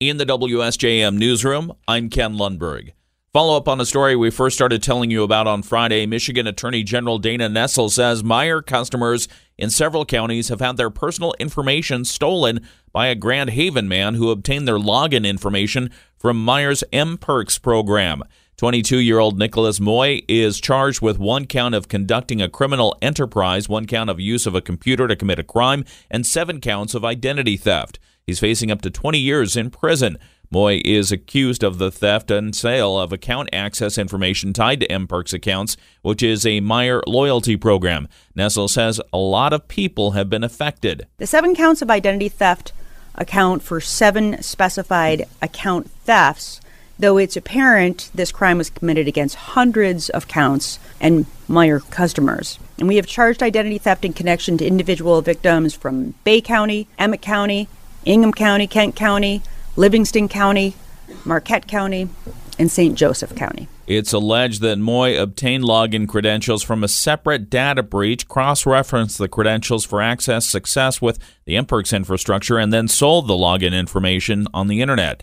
In the WSJM newsroom, I'm Ken Lundberg. Follow up on a story we first started telling you about on Friday. Michigan Attorney General Dana Nessel says Meijer customers in several counties have had their personal information stolen by a Grand Haven man who obtained their login information from Meijer's mPerks program. 22 year old Nicholas Moy is charged with one count of conducting a criminal enterprise, one count of use of a computer to commit a crime, and seven counts of identity theft. He's facing up to 20 years in prison. Moy is accused of the theft and sale of account access information tied to MPerks accounts, which is a Meijer loyalty program. Nessel says a lot of people have been affected. The seven counts of identity theft account for seven specified account thefts, though it's apparent this crime was committed against hundreds of counts and Meijer customers. And we have charged identity theft in connection to individual victims from Bay County, Emmet County, Ingham County, Kent County, Livingston County, Marquette County, and St. Joseph County. It's alleged that Moy obtained login credentials from a separate data breach, cross referenced the credentials for access success with the MPerks infrastructure, and then sold the login information on the internet.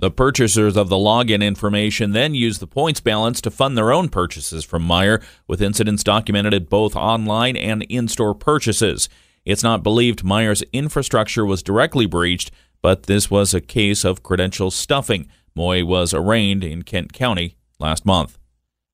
The purchasers of the login information then used the points balance to fund their own purchases from Meijer, with incidents documented at both online and in store purchases. It's not believed Meijer's infrastructure was directly breached, but this was a case of credential stuffing. Moy was arraigned in Kent County last month.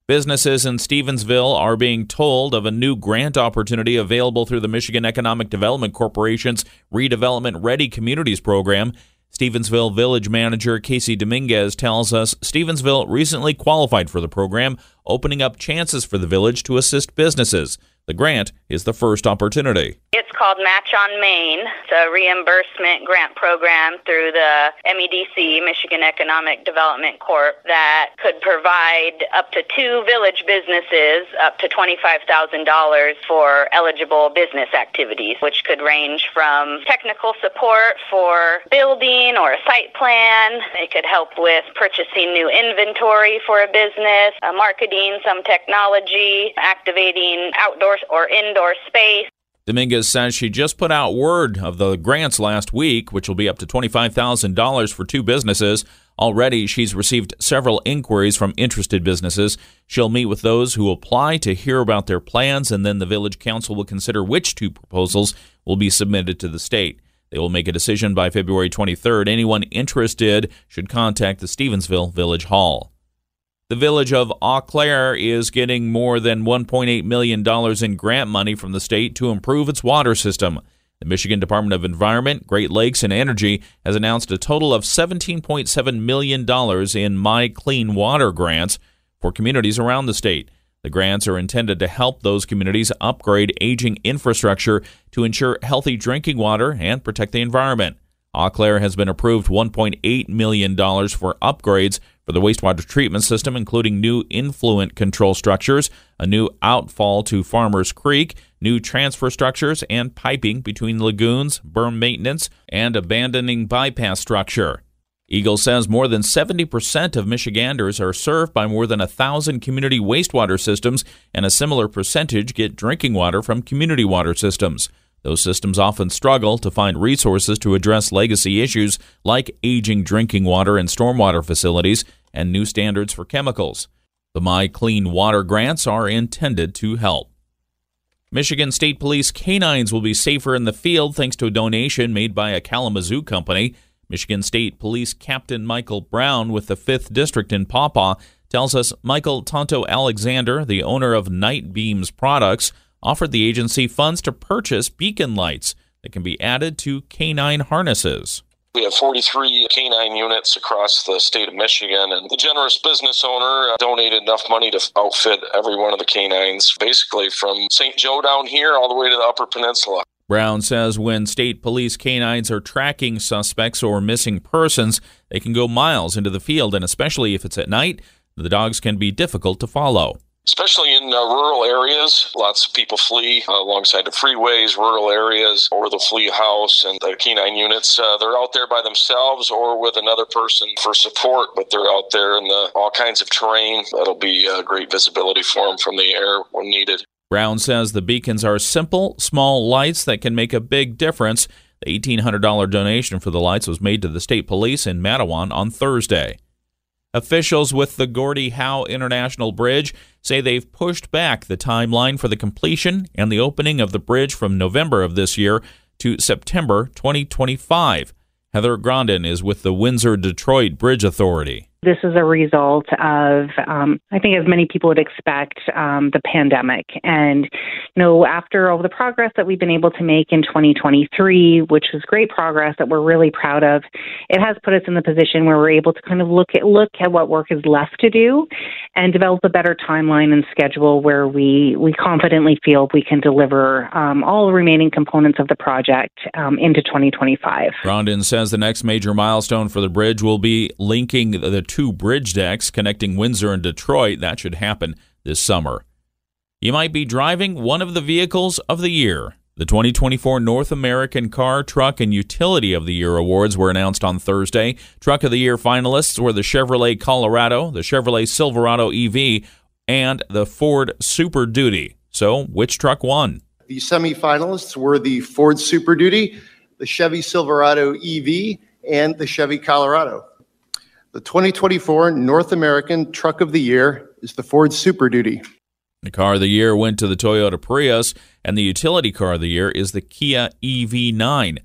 Businesses in Stevensville are being told of a new grant opportunity available through the Michigan Economic Development Corporation's Redevelopment Ready Communities program. Stevensville Village Manager Casey Dominguez tells us Stevensville recently qualified for the program, opening up chances for the village to assist businesses. The grant is the first opportunity. It's called Match on Main. It's a reimbursement grant program through the MEDC, Michigan Economic Development Corp, that could provide up to two village businesses up to $25,000 for eligible business activities, which could range from technical support for building or a site plan. It could help with purchasing new inventory for a business, marketing some technology, activating outdoor or indoor space. Dominguez says she just put out word of the grants last week, which will be up to $25,000 for two businesses. Already, she's received several inquiries from interested businesses. She'll meet with those who apply to hear about their plans, and then the Village Council will consider which two proposals will be submitted to the state. They will make a decision by February 23rd. Anyone interested should contact the Stevensville Village Hall. The village of Eau Claire is getting more than $1.8 million in grant money from the state to improve its water system. The Michigan Department of Environment, Great Lakes, and Energy has announced a total of $17.7 million in My Clean Water grants for communities around the state. The grants are intended to help those communities upgrade aging infrastructure to ensure healthy drinking water and protect the environment. Eau Claire has been approved $1.8 million for upgrades for the wastewater treatment system, including new influent control structures, a new outfall to Farmers Creek, new transfer structures, and piping between lagoons, berm maintenance, and abandoning bypass structure. EGLE says more than 70% of Michiganders are served by more than a thousand community wastewater systems, and a similar percentage get drinking water from community water systems. Those systems often struggle to find resources to address legacy issues like aging drinking water and stormwater facilities and new standards for chemicals. The My Clean Water grants are intended to help. Michigan State Police canines will be safer in the field thanks to a donation made by a Kalamazoo company. Michigan State Police Captain Michael Brown with the 5th District in Paw Paw tells us Michael Tonto Alexander, the owner of Night Beams Products, offered the agency funds to purchase beacon lights that can be added to canine harnesses. We have 43 canine units across the state of Michigan, and the generous business owner donated enough money to outfit every one of the canines, basically from St. Joe down here all the way to the Upper Peninsula. Brown says when state police canines are tracking suspects or missing persons, they can go miles into the field, and especially if it's at night, the dogs can be difficult to follow especially in uh, rural areas. Lots of people flee uh, alongside the freeways, rural areas, or the flea house. And the canine units, uh, they're out there by themselves or with another person for support, but they're out there in the, all kinds of terrain. That'll be uh, great visibility for them from the air when needed. Brown says the beacons are simple, small lights that can make a big difference. The $1,800 donation for the lights was made to the state police in Mattawan on Thursday. Officials with the Gordie Howe International Bridge say they've pushed back the timeline for the completion and the opening of the bridge from November of this year to September 2025. Heather Grondin is with the Windsor Detroit Bridge Authority. This is a result of, um, I think, as many people would expect, um, the pandemic. And, you know, after all the progress that we've been able to make in 2023, which was great progress that we're really proud of, it has put us in the position where we're able to kind of look at look at what work is left to do, and develop a better timeline and schedule where we we confidently feel we can deliver um, all remaining components of the project um, into 2025. Grondin says the next major milestone for the bridge will be linking the two bridge decks connecting Windsor and Detroit. That should happen this summer. You might be driving one of the vehicles of the year. The 2024 North American Car, Truck, and Utility of the Year awards were announced on Thursday. Truck of the Year finalists were the Chevrolet Colorado, the Chevrolet Silverado EV, and the Ford Super Duty. So, which truck won? The semifinalists were the Ford Super Duty, the Chevy Silverado EV, and the Chevy Colorado. The 2024 North American Truck of the Year is the Ford Super Duty. The car of the year went to the Toyota Prius, and the utility car of the year is the Kia EV9.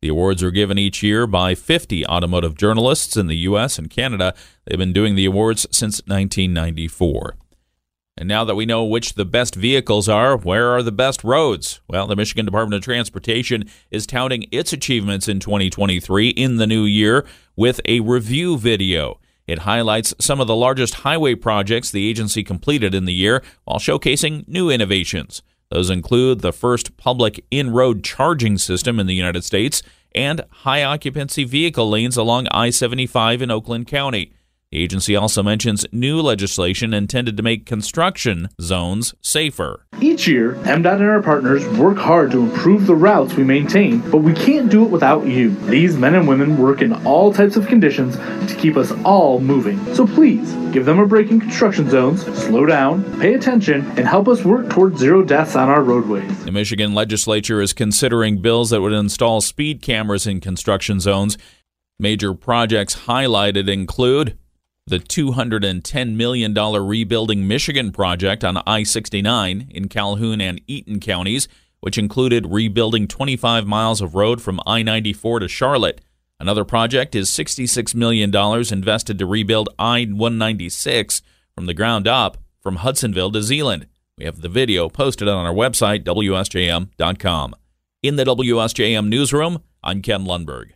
The awards are given each year by 50 automotive journalists in the U.S. and Canada. They've been doing the awards since 1994. And now that we know which the best vehicles are, where are the best roads? Well, the Michigan Department of Transportation is touting its achievements in 2023 in the new year with a review video. It highlights some of the largest highway projects the agency completed in the year while showcasing new innovations. Those include the first public in road charging system in the United States and high occupancy vehicle lanes along I 75 in Oakland County. The agency also mentions new legislation intended to make construction zones safer. Each year, MDOT and our partners work hard to improve the routes we maintain, but we can't do it without you. These men and women work in all types of conditions to keep us all moving. So please, give them a break in construction zones, slow down, pay attention, and help us work toward zero deaths on our roadways. The Michigan legislature is considering bills that would install speed cameras in construction zones. Major projects highlighted include the $210 million Rebuilding Michigan project on I 69 in Calhoun and Eaton counties, which included rebuilding 25 miles of road from I 94 to Charlotte. Another project is $66 million invested to rebuild I 196 from the ground up from Hudsonville to Zeeland. We have the video posted on our website, WSJM.com. In the WSJM newsroom, I'm Ken Lundberg.